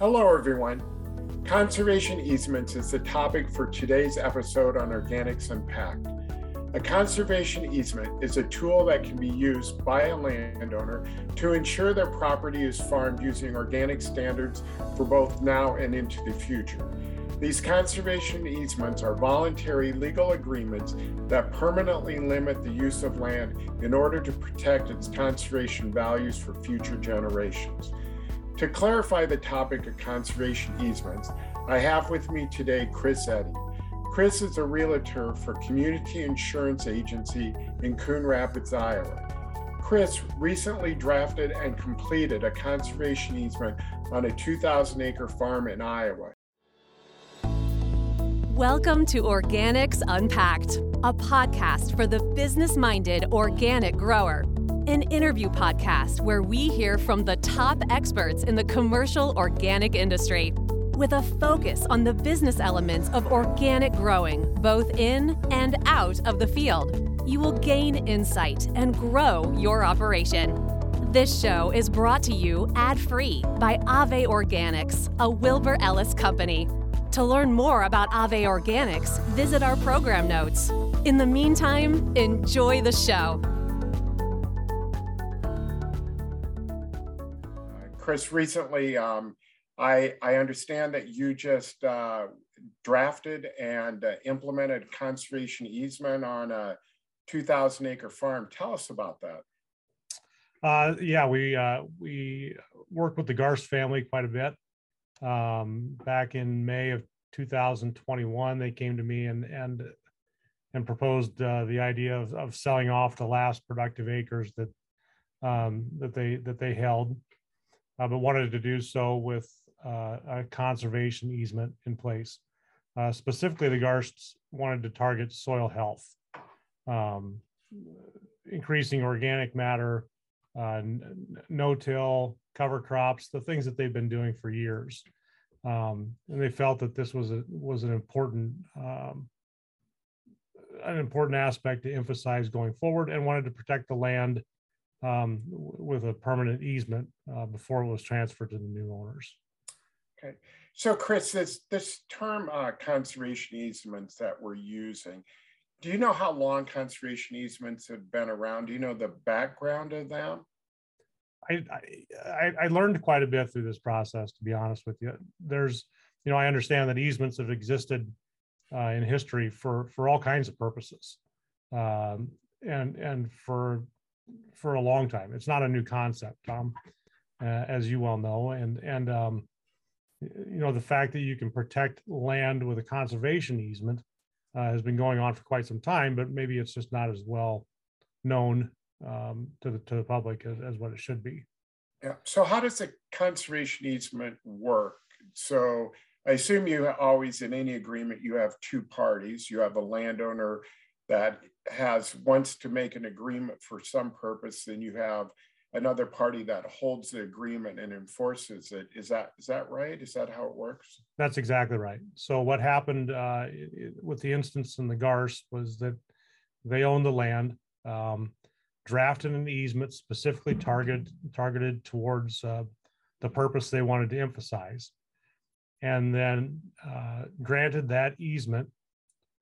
Hello, everyone. Conservation easements is the topic for today's episode on Organics Unpacked. A conservation easement is a tool that can be used by a landowner to ensure their property is farmed using organic standards for both now and into the future. These conservation easements are voluntary legal agreements that permanently limit the use of land in order to protect its conservation values for future generations. To clarify the topic of conservation easements, I have with me today Chris Eddy. Chris is a realtor for Community Insurance Agency in Coon Rapids, Iowa. Chris recently drafted and completed a conservation easement on a 2,000 acre farm in Iowa. Welcome to Organics Unpacked, a podcast for the business minded organic grower. An interview podcast where we hear from the top experts in the commercial organic industry with a focus on the business elements of organic growing, both in and out of the field. You will gain insight and grow your operation. This show is brought to you ad free by Ave Organics, a Wilbur Ellis company. To learn more about Ave Organics, visit our program notes. In the meantime, enjoy the show. Chris, recently um, I, I understand that you just uh, drafted and uh, implemented conservation easement on a 2,000 acre farm. Tell us about that. Uh, yeah, we uh, we worked with the Garst family quite a bit. Um, back in May of 2021, they came to me and and and proposed uh, the idea of, of selling off the last productive acres that um, that they that they held, uh, but wanted to do so with uh, a conservation easement in place. Uh, specifically, the Garsts wanted to target soil health, um, increasing organic matter, uh, no-till, cover crops, the things that they've been doing for years um, and they felt that this was a was an important um, an important aspect to emphasize going forward, and wanted to protect the land um, with a permanent easement uh, before it was transferred to the new owners. Okay, so Chris, this this term uh, conservation easements that we're using. Do you know how long conservation easements have been around? Do you know the background of them? I, I, I learned quite a bit through this process, to be honest with you. There's, you know, I understand that easements have existed uh, in history for for all kinds of purposes, um, and and for for a long time. It's not a new concept, Tom, uh, as you well know, and and um, you know the fact that you can protect land with a conservation easement uh, has been going on for quite some time, but maybe it's just not as well known um, to the to the public as, as what it should be. Yeah. So how does a conservation easement work? So I assume you always in any agreement you have two parties. You have a landowner that has wants to make an agreement for some purpose, then you have another party that holds the agreement and enforces it. Is that is that right? Is that how it works? That's exactly right. So what happened uh, with the instance in the Garst was that they owned the land. Um, drafted an easement specifically targeted targeted towards uh, the purpose they wanted to emphasize, and then uh, granted that easement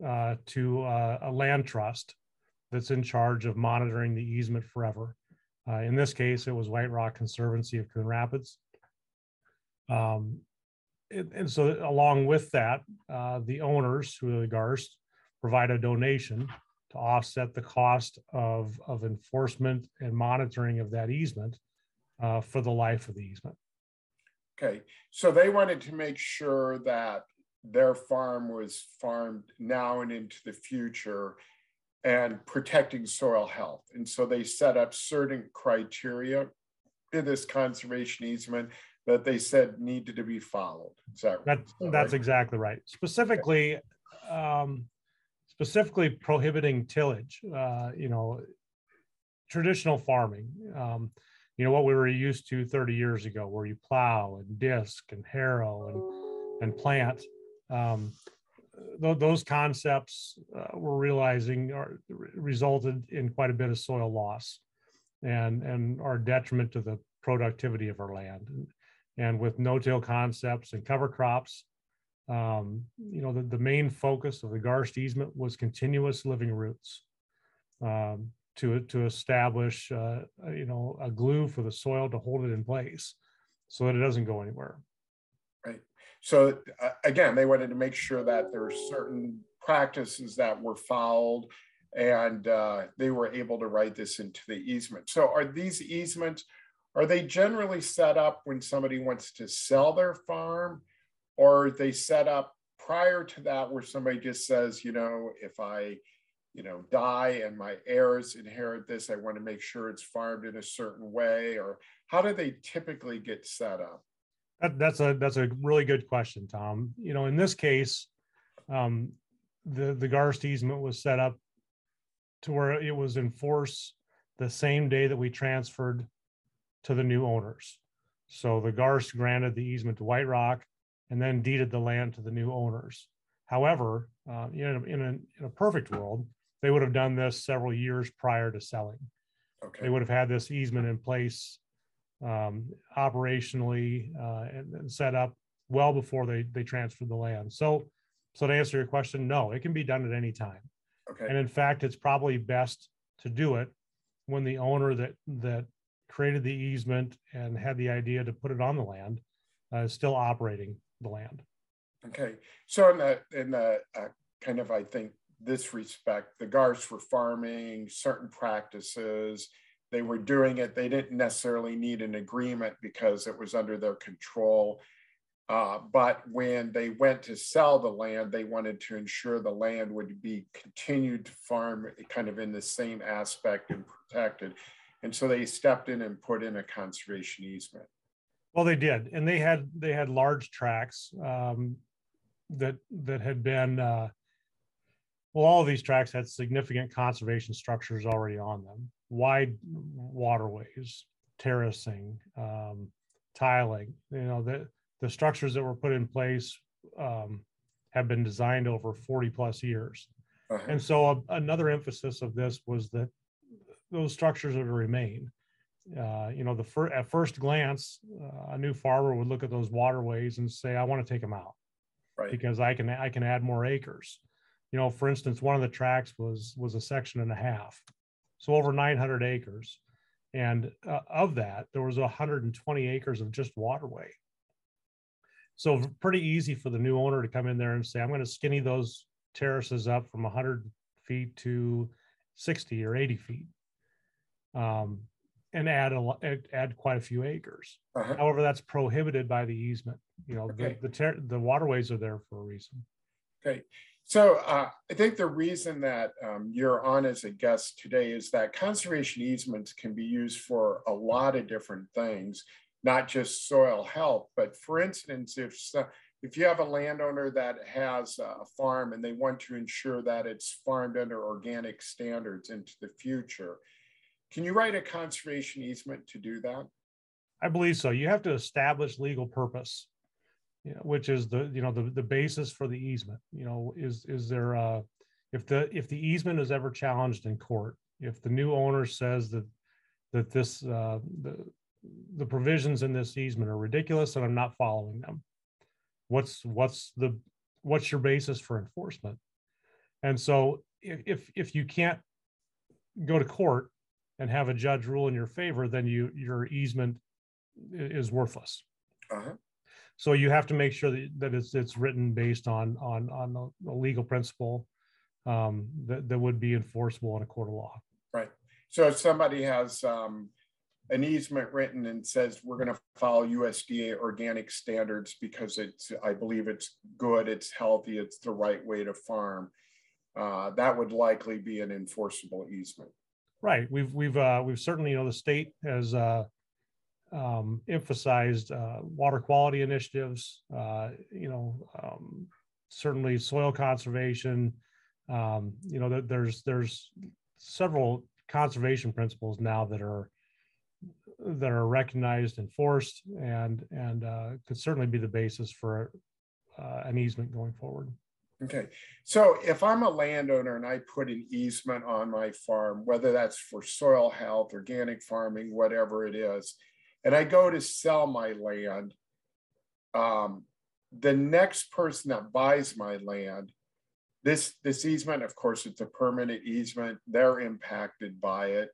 uh, to uh, a land trust that's in charge of monitoring the easement forever. Uh, in this case, it was White Rock Conservancy of Coon Rapids. Um, and, and so, along with that, uh, the owners, who are the Garst, provide a donation to offset the cost of, of enforcement and monitoring of that easement uh, for the life of the easement. Okay, so they wanted to make sure that their farm was farmed now and into the future and protecting soil health. And so they set up certain criteria in this conservation easement that they said needed to be followed. Is that, that, that that's exactly right. Specifically, um, specifically prohibiting tillage. Uh, you know, traditional farming. Um, you know what we were used to 30 years ago, where you plow and disc and harrow and and plant. Um, th- those concepts uh, we're realizing are resulted in quite a bit of soil loss, and and are detriment to the productivity of our land. And, and with no-till concepts and cover crops. Um, you know, the, the main focus of the Garst easement was continuous living roots um, to, to establish, uh, you know, a glue for the soil to hold it in place so that it doesn't go anywhere. So uh, again, they wanted to make sure that there were certain practices that were followed and uh, they were able to write this into the easement. So are these easements, are they generally set up when somebody wants to sell their farm or are they set up prior to that where somebody just says, you know, if I, you know, die and my heirs inherit this, I want to make sure it's farmed in a certain way or how do they typically get set up? That, that's a that's a really good question, Tom. You know, in this case, um, the the Garst easement was set up to where it was in force the same day that we transferred to the new owners. So the Garst granted the easement to White Rock and then deeded the land to the new owners. However, uh, in, a, in, a, in a perfect world, they would have done this several years prior to selling. Okay. They would have had this easement in place um, operationally uh, and, and set up well before they they transferred the land. So, so to answer your question, no, it can be done at any time. Okay. And in fact, it's probably best to do it when the owner that that created the easement and had the idea to put it on the land uh, is still operating the land. Okay. So in the in the uh, kind of I think this respect, the Garsts for farming certain practices. They were doing it. They didn't necessarily need an agreement because it was under their control. Uh, but when they went to sell the land, they wanted to ensure the land would be continued to farm kind of in the same aspect and protected. And so they stepped in and put in a conservation easement. Well, they did, and they had they had large tracts um, that that had been. Uh, well, all of these tracks had significant conservation structures already on them, wide waterways, terracing, um, tiling. You know the, the structures that were put in place um, have been designed over 40 plus years. Uh-huh. And so a, another emphasis of this was that those structures are to remain. Uh, you know, the fir- at first glance, uh, a new farmer would look at those waterways and say, "I want to take them out right. because I can I can add more acres." You know, for instance, one of the tracks was was a section and a half, so over 900 acres, and uh, of that, there was 120 acres of just waterway. So pretty easy for the new owner to come in there and say, "I'm going to skinny those terraces up from 100 feet to 60 or 80 feet." Um, and add a add, quite a few acres. Uh-huh. However, that's prohibited by the easement. You know, Okay. the the, ter- the waterways are there for a reason. Okay. So uh, I think the reason that um, you're on as a guest today is that conservation easements can be used for a lot of different things, not just soil health. But for instance, if if you have a landowner that has a farm and they want to ensure that it's farmed under organic standards into the future, can you write a conservation easement to do that? I believe so. You have to establish legal purpose, which is the you know the the basis for the easement. You know, is is there uh if the if the easement is ever challenged in court, if the new owner says that that this uh the the provisions in this easement are ridiculous and I'm not following them, what's what's the what's your basis for enforcement? And so if if, if you can't go to court and have a judge rule in your favor, then you your easement is worthless. Uh-huh. So you have to make sure that, that it's it's written based on on on a, legal principle um, that that would be enforceable in a court of law. Right. So if somebody has um, an easement written and says we're going to follow USDA organic standards because it's, I believe it's good, it's healthy, it's the right way to farm, uh, that would likely be an enforceable easement. Right. We've we've uh, we've certainly you know the state has uh, um, emphasized uh, water quality initiatives. Uh, you know, um, certainly soil conservation. Um, you know, there's there's several conservation principles now that are that are recognized, enforced, and and uh, could certainly be the basis for uh, an easement going forward. Okay, so if I'm a landowner and I put an easement on my farm, whether that's for soil health, organic farming, whatever it is, and I go to sell my land, um, the next person that buys my land, this this easement, of course, it's a permanent easement. They're impacted by it.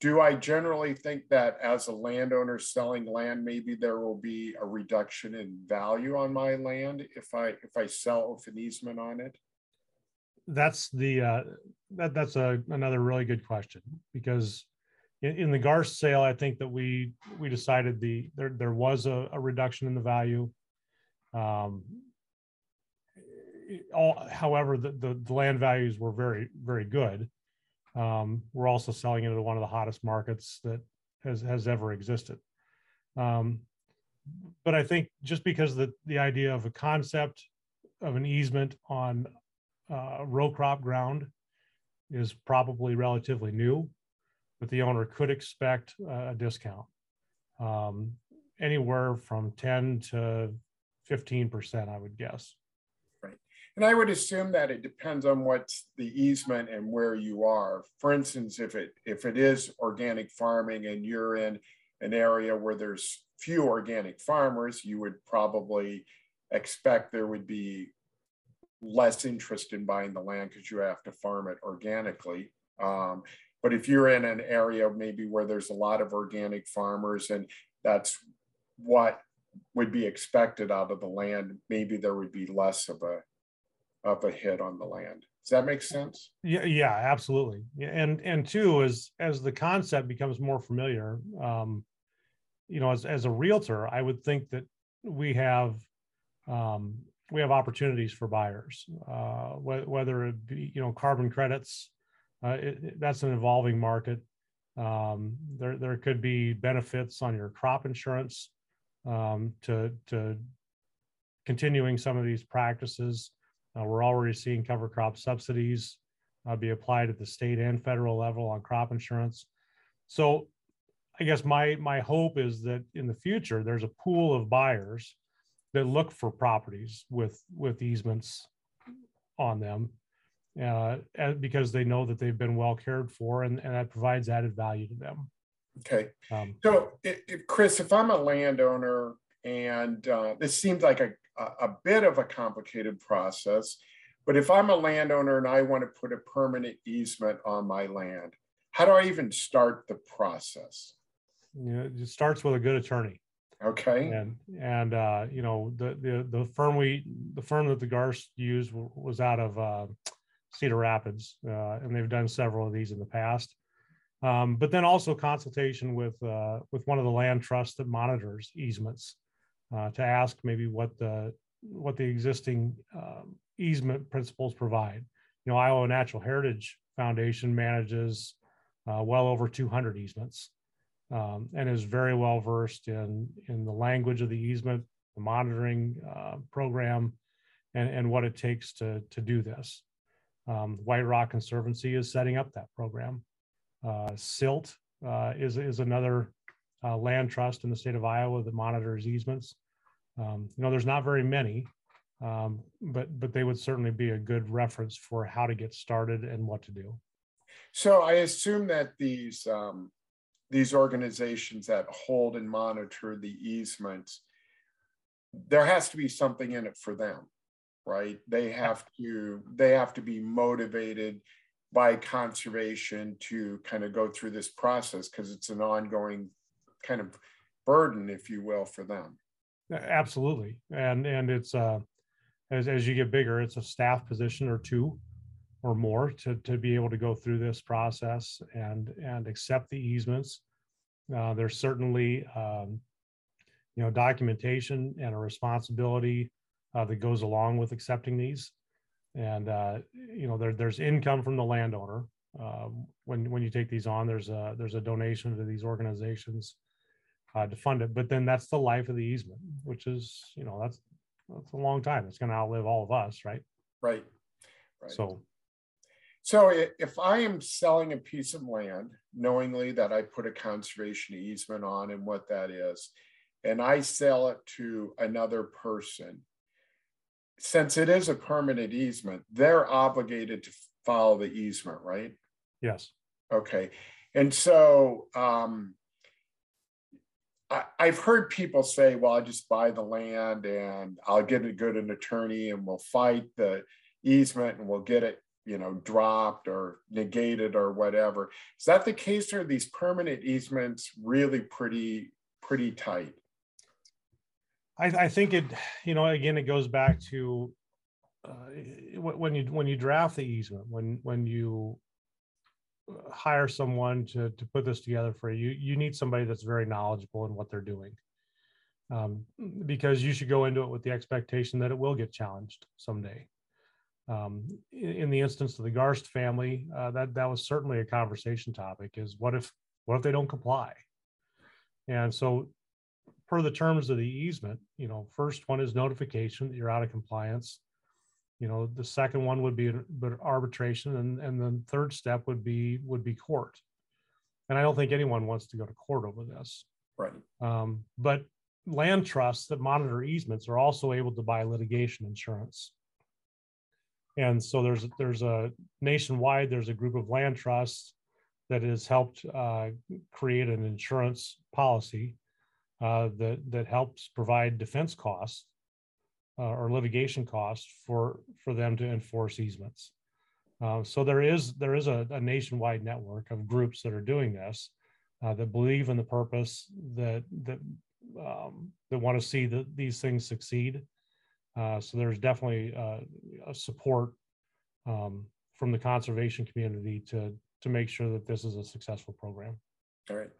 Do I generally think that as a landowner selling land, maybe there will be a reduction in value on my land if I if I sell with an easement on it? That's the uh, that that's a another really good question because in, in the Garst sale, I think that we we decided the there there was a, a reduction in the value. Um, all, however, the, the, the land values were very very good. Um, we're also selling into one of the hottest markets that has has ever existed. Um, but I think just because the the idea of a concept of an easement on uh, row crop ground is probably relatively new, but the owner could expect a discount. Um, anywhere from 10 to 15%, I would guess. Right. And I would assume that it depends on what's the easement and where you are. For instance, if it if it is organic farming and you're in an area where there's few organic farmers, you would probably expect there would be less interest in buying the land because you have to farm it organically. Um, but if you're in an area maybe where there's a lot of organic farmers and that's what would be expected out of the land, maybe there would be less of a of a hit on the land. Does that make sense? Yeah, yeah, absolutely. And and two, as as the concept becomes more familiar, um, you know, as as a realtor, I would think that we have um, we have opportunities for buyers, uh, wh- whether it be you know carbon credits. Uh, it, that's an evolving market. Um, there there could be benefits on your crop insurance um, to to continuing some of these practices. Uh, we're already seeing cover crop subsidies uh, be applied at the state and federal level on crop insurance. So I guess my my hope is that in the future there's a pool of buyers that look for properties with with easements on them uh, because they know that they've been well cared for and, and that provides added value to them. Okay. Um, so, if, if, Chris, if I'm a landowner and uh, this seems like a, a bit of a complicated process, but if I'm a landowner and I want to put a permanent easement on my land, how do I even start the process? Yeah, it starts with a good attorney. Okay. And and uh, you know the the the firm we the firm that the Garst used was out of uh, Cedar Rapids, uh, and they've done several of these in the past. Um, but then also consultation with uh, with one of the land trusts that monitors easements uh, to ask maybe what the what the existing um, easement principles provide. You know, Iowa Natural Heritage Foundation manages uh, well over 200 easements um, and is very well versed in in the language of the easement, the monitoring uh, program, and, and what it takes to to do this. Um, White Rock Conservancy is setting up that program. Uh, SILT uh, is is another uh, land trust in the state of Iowa that monitors easements. Um, you know, there's not very many, um, but but they would certainly be a good reference for how to get started and what to do. So I assume that these um, these organizations that hold and monitor the easements, there has to be something in it for them, right? They have to they have to be motivated by conservation to kind of go through this process because it's an ongoing kind of burden, if you will, for them. Absolutely, and and it's uh, as as you get bigger, it's a staff position or two or more to, to be able to go through this process and and accept the easements. Uh, there's certainly um, you know documentation and a responsibility uh, that goes along with accepting these, and uh, you know there, there's income from the landowner um, when when you take these on. There's a there's a donation to these organizations uh, to fund it, but then that's the life of the easement, which is you know that's that's a long time. It's going to outlive all of us, right? Right. Right. So so if I am selling a piece of land, knowingly that I put a conservation easement on and what that is, and I sell it to another person, since it is a permanent easement, they're obligated to follow the easement, right? Yes. Okay. And so um, I, I've heard people say, well, I just buy the land and I'll get a good an attorney and we'll fight the easement and we'll get it, you know, dropped or negated or whatever. Is that the case or are these permanent easements really pretty, pretty tight? I, I think it, you know, again, it goes back to uh, when you, when you draft the easement, when, when you hire someone to, to put this together for you, you need somebody that's very knowledgeable in what they're doing. Um, because you should go into it with the expectation that it will get challenged someday. Um, in, in the instance of the Garst family, uh, that, that was certainly a conversation topic is what if, what if they don't comply? And so per the terms of the easement, you know, first one is notification that you're out of compliance. You know, the second one would be arbitration and, and then third step would be, would be court. And I don't think anyone wants to go to court over this. Right. Um, but land trusts that monitor easements are also able to buy litigation insurance. And so there's, there's a nationwide, there's a group of land trusts that has helped uh, create an insurance policy uh, that, that helps provide defense costs uh, or litigation costs for, for them to enforce easements. Uh, so there is, there is a, a nationwide network of groups that are doing this uh, that believe in the purpose that, that, um, that want to see that these things succeed. Uh, so there's definitely uh, support um, from the conservation community to, to make sure that this is a successful program. All right.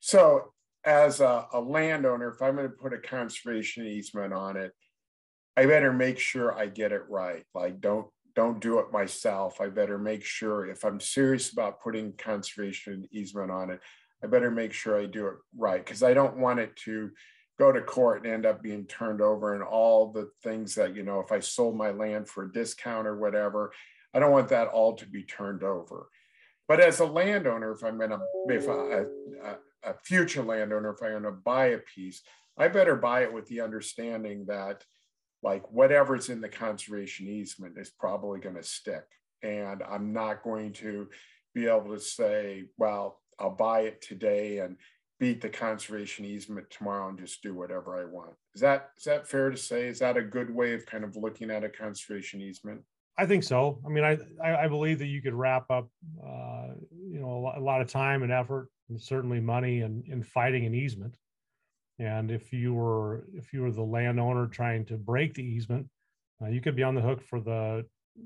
So as a, a landowner, if I'm gonna put a conservation easement on it, I better make sure I get it right. Like, don't, don't do it myself. I better make sure if I'm serious about putting conservation easement on it, I better make sure I do it right, because I don't want it to go to court and end up being turned over and all the things that, you know, if I sold my land for a discount or whatever, I don't want that all to be turned over. But as a landowner, if I'm gonna, if I, a, a future landowner, if I'm gonna buy a piece, I better buy it with the understanding that like whatever's in the conservation easement is probably gonna stick. And I'm not going to be able to say, well, I'll buy it today and beat the conservation easement tomorrow and just do whatever I want. Is that, is that fair to say? Is that a good way of kind of looking at a conservation easement? I think so. I mean, I, I, believe that you could wrap up, uh, you know, a lot, a lot of time and effort and certainly money in, in fighting an easement. And if you were, if you were the landowner trying to break the easement, uh, you could be on the hook for the,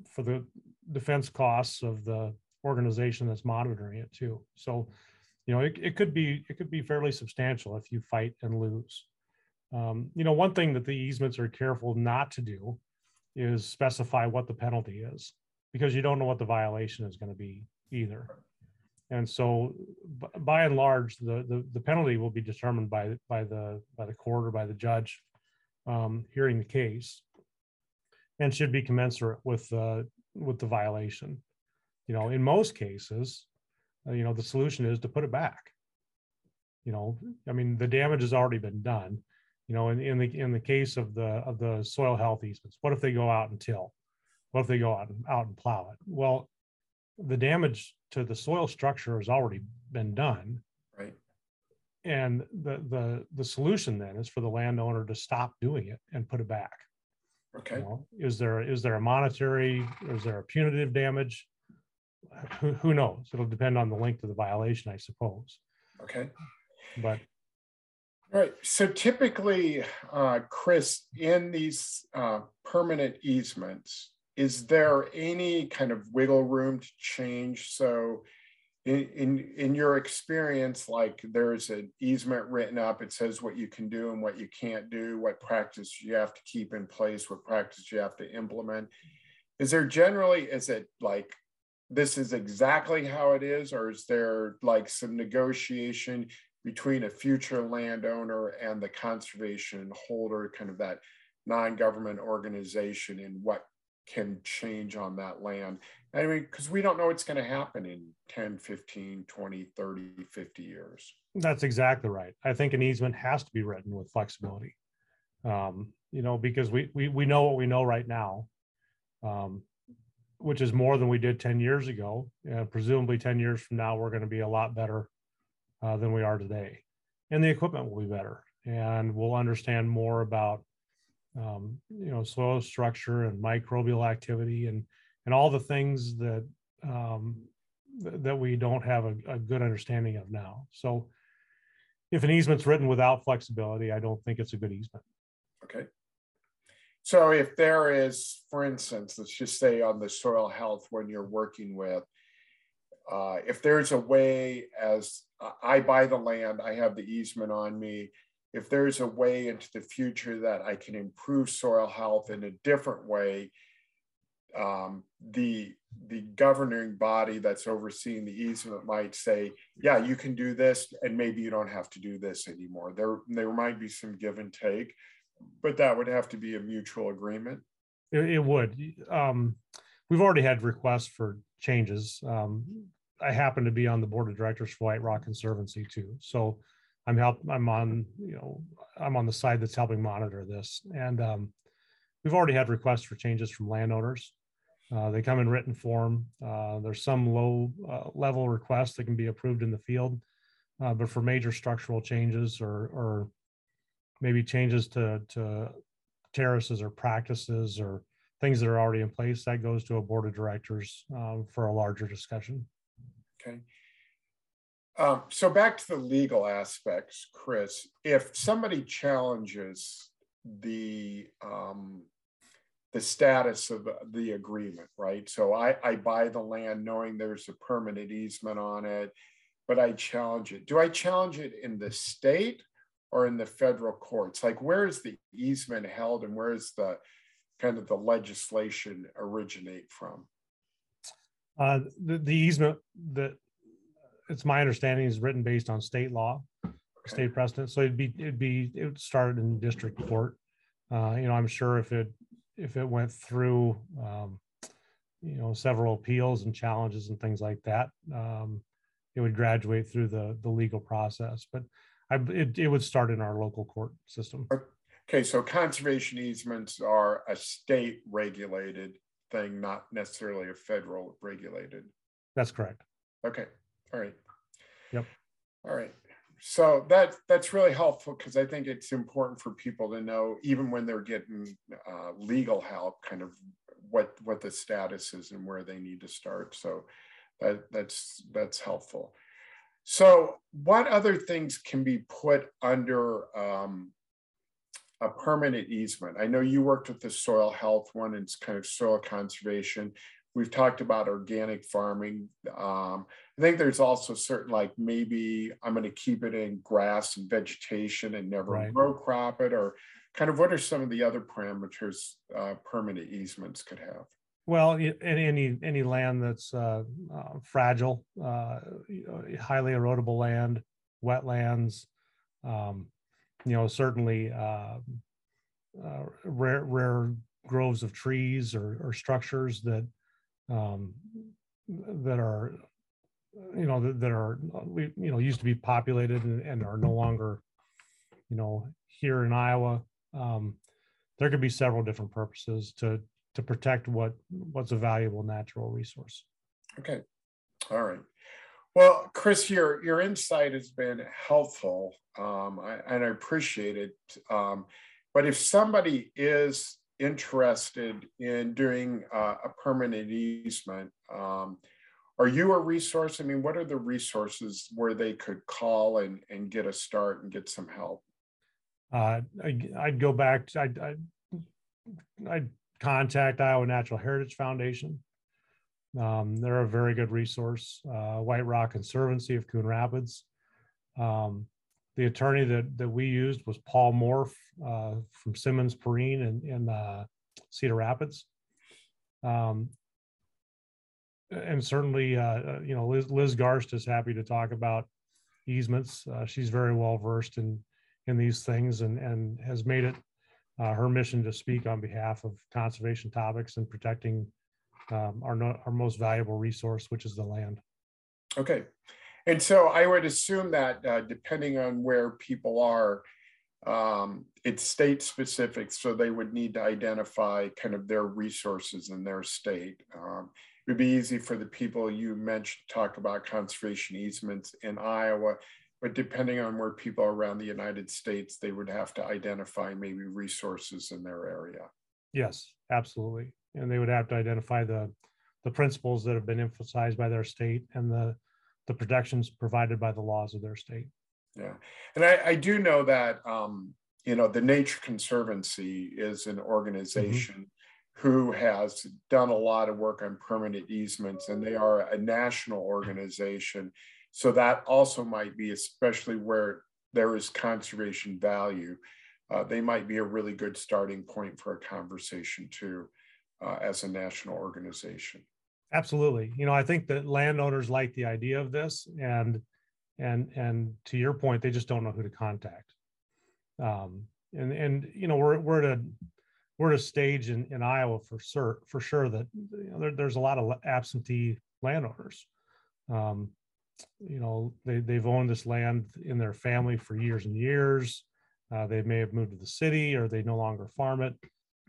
for the defense costs of the organization that's monitoring it too. So, you know, it, it could be, it could be fairly substantial if you fight and lose. Um, you know, one thing that the easements are careful not to do is specify what the penalty is because you don't know what the violation is going to be either. And so by and large, the, the, the penalty will be determined by, by the, by the court or by the judge um, hearing the case and should be commensurate with, uh, with the violation. You know, in most cases, uh, you know, the solution is to put it back. You know, I mean, the damage has already been done you know, in, in the, in the case of the, of the soil health easements, what if they go out and till? What if they go out and out and plow it? Well, the damage to the soil structure has already been done. Right. And the, the, the solution then is for the landowner to stop doing it and put it back. you Okay, know? Is there, is there a monetary, is there a punitive damage? Who, who knows? It'll depend on the length of the violation, I suppose, okay. but Right, so typically, uh, Chris, in these uh, permanent easements, is there any kind of wiggle room to change? So in, in, in your experience, like there's an easement written up, it says what you can do and what you can't do, what practice you have to keep in place, what practice you have to implement. Is there generally, is it like, this is exactly how it is, or is there like some negotiation? Between a future landowner and the conservation holder, kind of that non-government organization and what can change on that land. I mean, because we don't know what's going to happen in 10, 15, 20, 30, 50 years. That's exactly right. I think an easement has to be written with flexibility. Um, you know, because we, we, we know what we know right now. Um, which is more than we did ten years ago. Uh, presumably ten years from now, we're gonna be a lot better uh, than we are today. and the equipment will be better, and we'll understand more about um, you know soil structure and microbial activity and and all the things that um, th- that we don't have a, a good understanding of now. So if an easement's written without flexibility, I don't think it's a good easement. Okay. So if there is, for instance, let's just say on the soil health when you're working with, uh, if there's a way as I buy the land, I have the easement on me. If there's a way into the future that I can improve soil health in a different way, um, the the governing body that's overseeing the easement might say, yeah, you can do this, and maybe you don't have to do this anymore. There there might be some give and take, but that would have to be a mutual agreement. It, it would. Um, we've already had requests for changes. Um, I happen to be on the board of directors for White Rock Conservancy too, so I'm help. I'm on you know I'm on the side that's helping monitor this, and um, we've already had requests for changes from landowners. Uh, they come in written form. Uh, there's some low uh, level requests that can be approved in the field, uh, but for major structural changes or or maybe changes to to terraces or practices or things that are already in place, that goes to a board of directors um, for a larger discussion. Okay. Um, so back to the legal aspects, Chris. If somebody challenges the um, the status of the agreement, right? So I, I buy the land knowing there's a permanent easement on it, but I challenge it. Do I challenge it in the state or in the federal courts? Like where is the easement held and where is the kind of the legislation originate from? Uh, the, the easement that it's my understanding is written based on state law, state precedent. So it'd be it'd be it would start in district court. Uh, you know, I'm sure if it if it went through um, you know several appeals and challenges and things like that, um, it would graduate through the the legal process. But I, it, it would start in our local court system. Okay, so conservation easements are a state regulated thing, not necessarily a federal regulated. That's correct. Okay. All right. Yep. All right. So that that's really helpful because I think it's important for people to know, even when they're getting uh, legal help, kind of what what the status is and where they need to start. So that that's that's helpful. So, what other things can be put under um, a permanent easement? I know you worked with the soil health one, and it's kind of soil conservation. We've talked about organic farming. Um, I think there's also certain, like maybe I'm going to keep it in grass and vegetation and never right. row crop it, or kind of what are some of the other parameters uh, permanent easements could have? Well, any any land that's uh, uh, fragile, uh, highly erodible land, wetlands, um, you know, certainly uh, uh, rare rare groves of trees or, or structures that um, that are you know that, that are you know used to be populated and, and, are no longer you know here in Iowa. Um, there could be several different purposes to to protect what what's a valuable natural resource. Okay, all right. Well, Chris, your your insight has been helpful, um, and I appreciate it. Um, but if somebody is interested in doing uh, a permanent easement, um, are you a resource? I mean, what are the resources where they could call and, and get a start and get some help? Uh, I, would go back. To, I'd, I'd, I'd, contact Iowa Natural Heritage Foundation. Um, they're a very good resource. Uh, White Rock Conservancy of Coon Rapids. Um, the attorney that that we used was Paul Morf uh, from Simmons Perrine in, in uh, Cedar Rapids. Um, and certainly, uh, uh, you know, Liz, Liz Garst is happy to talk about easements. Uh, she's very well versed in in these things and and has made it her mission to speak on behalf of conservation topics and protecting um, our no, our most valuable resource, which is the land. Okay, and so I would assume that uh, depending on where people are, um, it's state specific, so they would need to identify kind of their resources in their state. Um, it would be easy for the people you mentioned to talk about conservation easements in Iowa. but depending on where people are around the United States, they would have to identify maybe resources in their area. Yes, absolutely. And they would have to identify the, the principles that have been emphasized by their state and the, the protections provided by the laws of their state. Yeah. And I, I do know that, um, you know, the Nature Conservancy is an organization mm-hmm. who has done a lot of work on permanent easements, and they are a national organization. So that also might be, especially where there is conservation value, uh, they might be a really good starting point for a conversation too, uh, as a national organization. Absolutely. You know, I think that landowners like the idea of this, and and and to your point, they just don't know who to contact. Um, and and you know, we're we're at a we're at a stage in, in Iowa for sure for sure that you know, there, there's a lot of absentee landowners. Um, you know, they they've owned this land in their family for years and years. Uh, they may have moved to the city or they no longer farm it,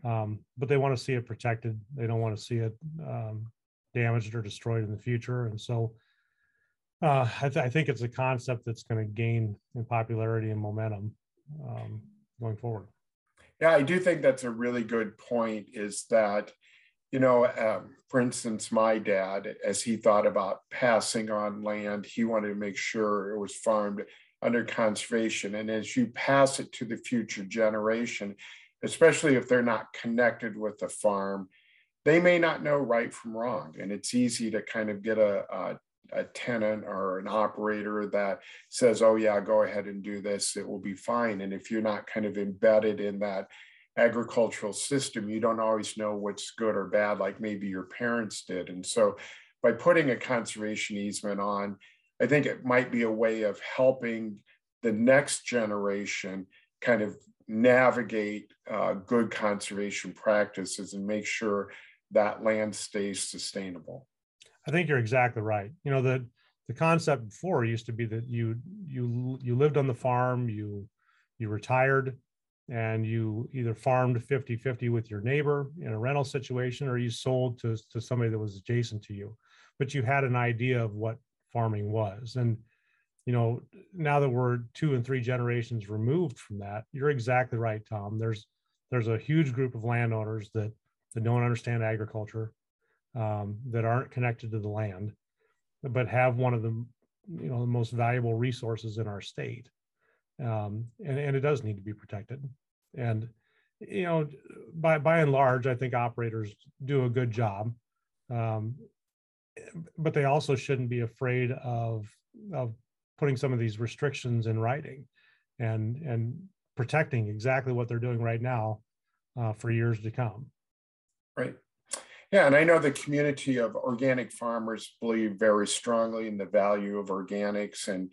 um, but they want to see it protected. They don't want to see it um, damaged or destroyed in the future. And so uh, I, th- I, think it's a concept that's going to gain in popularity and momentum um, going forward. Yeah, I do think that's a really good point. Is that, you know, um, for instance, my dad, as he thought about passing on land, he wanted to make sure it was farmed under conservation. And as you pass it to the future generation, especially if they're not connected with the farm, they may not know right from wrong. And it's easy to kind of get a, a, a tenant or an operator that says, oh, yeah, go ahead and do this, it will be fine. And if you're not kind of embedded in that agricultural system, you don't always know what's good or bad, like maybe your parents did. And so by putting a conservation easement on, I think it might be a way of helping the next generation kind of navigate uh, good conservation practices and make sure that land stays sustainable. I think you're exactly right. You know, the the concept before used to be that you you you lived on the farm, you you retired and you either farmed 50-50 with your neighbor in a rental situation or you sold to, to somebody that was adjacent to you. But you had an idea of what farming was. And you know, now that we're two and three generations removed from that, you're exactly right, Tom. There's there's a huge group of landowners that that don't understand agriculture, um, that aren't connected to the land, but have one of the you know the most valuable resources in our state, um, and and it does need to be protected. And you know, by by and large, I think operators do a good job. Um, but they also shouldn't be afraid of of putting some of these restrictions in writing and and protecting exactly what they're doing right now uh, for years to come. Right. Yeah and i know the community of organic farmers believe very strongly in the value of organics and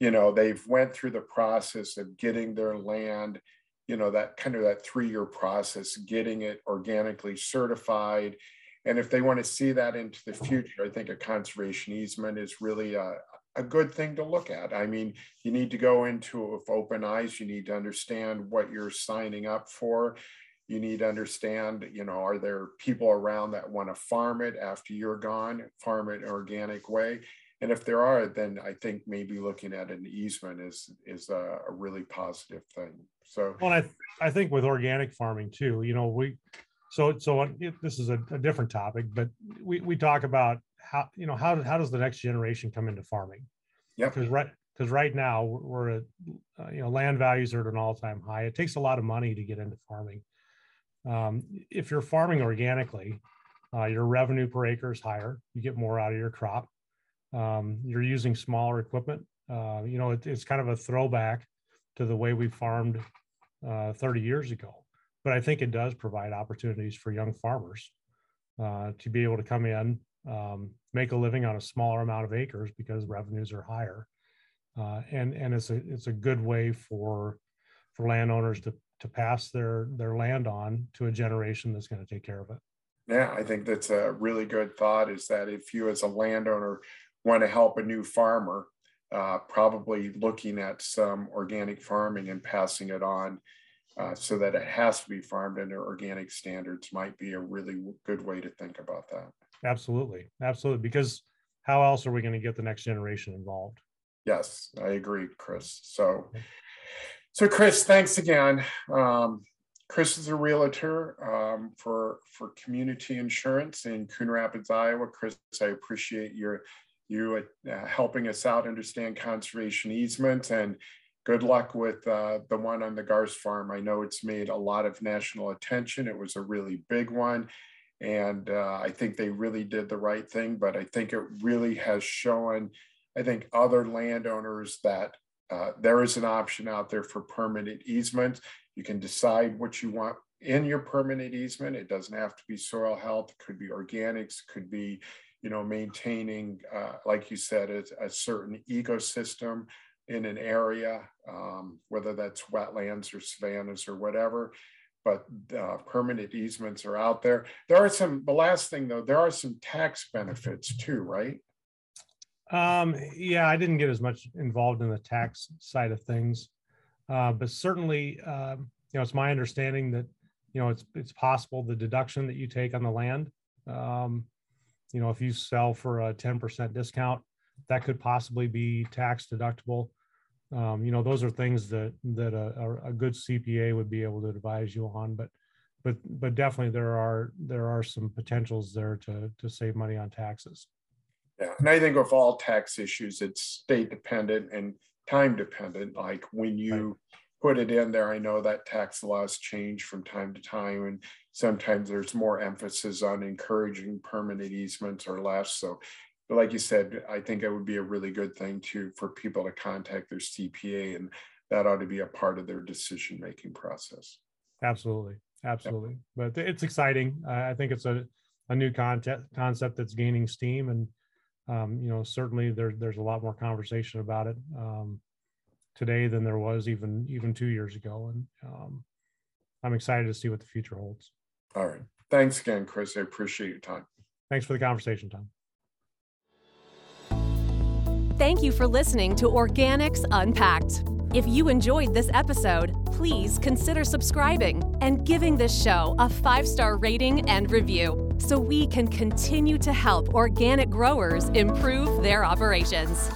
you know they've went through the process of getting their land you know that kind of that three year process getting it organically certified. And if they want to see that into the future, I think a conservation easement is really a, a good thing to look at. I mean, you need to go into it with open eyes. You need to understand what you're signing up for. You need to understand, you know, are there people around that want to farm it after you're gone, farm it an organic way? And if there are, then I think maybe looking at an easement is is a, a really positive thing. So, well, I I think with organic farming too, you know, we so so it, this is a, a, different topic but we, we talk about how you know how, how does the next generation come into farming? Yeah because right because right now we're at uh, you know land values are at an all-time high. It takes a lot of money to get into farming. Um, if you're farming organically uh, your revenue per acre is higher. You get more out of your crop. Um, you're using smaller equipment. Uh, you know it, it's kind of a throwback to the way we farmed uh, 30 years ago. But I think it does provide opportunities for young farmers uh, to be able to come in, um, make a living on a smaller amount of acres because revenues are higher, uh, and and it's a it's a good way for for landowners to to pass their their land on to a generation that's going to take care of it. Yeah, I think that's a really good thought. Is that if you as a landowner want to help a new farmer, uh, probably looking at some organic farming and passing it on uh, so that it has to be farmed under organic standards might be a really good way to think about that. Absolutely. Absolutely. Because how else are we going to get the next generation involved? Yes, I agree, Chris. So, so Chris, thanks again. Um, Chris is a realtor um, for for community insurance in Coon Rapids, Iowa. Chris, I appreciate your you uh, helping us out understand conservation easements and good luck with uh, the one on the Garst farm. I know it's made a lot of national attention. It was a really big one. And uh, I think they really did the right thing, but I think it really has shown, I think, other landowners that uh, there is an option out there for permanent easement. You can decide what you want in your permanent easement. It doesn't have to be soil health, it could be organics, could be, you know, maintaining, uh, like you said, a, a certain ecosystem in an area, um, whether that's wetlands or savannas or whatever. But uh, permanent easements are out there. There are some, the last thing though, there are some tax benefits too, right? Um, yeah, I didn't get as much involved in the tax side of things. Uh, but certainly, um, you know, it's my understanding that, you know, it's, it's possible the deduction that you take on the land, um, you know, if you sell for a ten percent discount, that could possibly be tax deductible. Um, you know, those are things that, that a, a good CPA would be able to advise you on, but, but, but definitely there are, there are some potentials there to, to save money on taxes. Yeah, and I think of all tax issues, it's state dependent and time dependent. Like when you put it in there, I know that tax laws change from time to time, and sometimes there's more emphasis on encouraging permanent easements or less. So, but like you said, I think it would be a really good thing to for people to contact their CPA, and that ought to be a part of their decision making process. Absolutely, absolutely. But it's exciting. I think it's a a new concept concept that's gaining steam and um, you know, certainly there, there's a lot more conversation about it um, today than there was even even two years ago, and um, I'm excited to see what the future holds. All right, thanks again, Chris. I appreciate your time. Thanks for the conversation, Tom. Thank you for listening to Organics Unpacked. If you enjoyed this episode, please consider subscribing and giving this show a five star rating and review so we can continue to help organic growers improve their operations.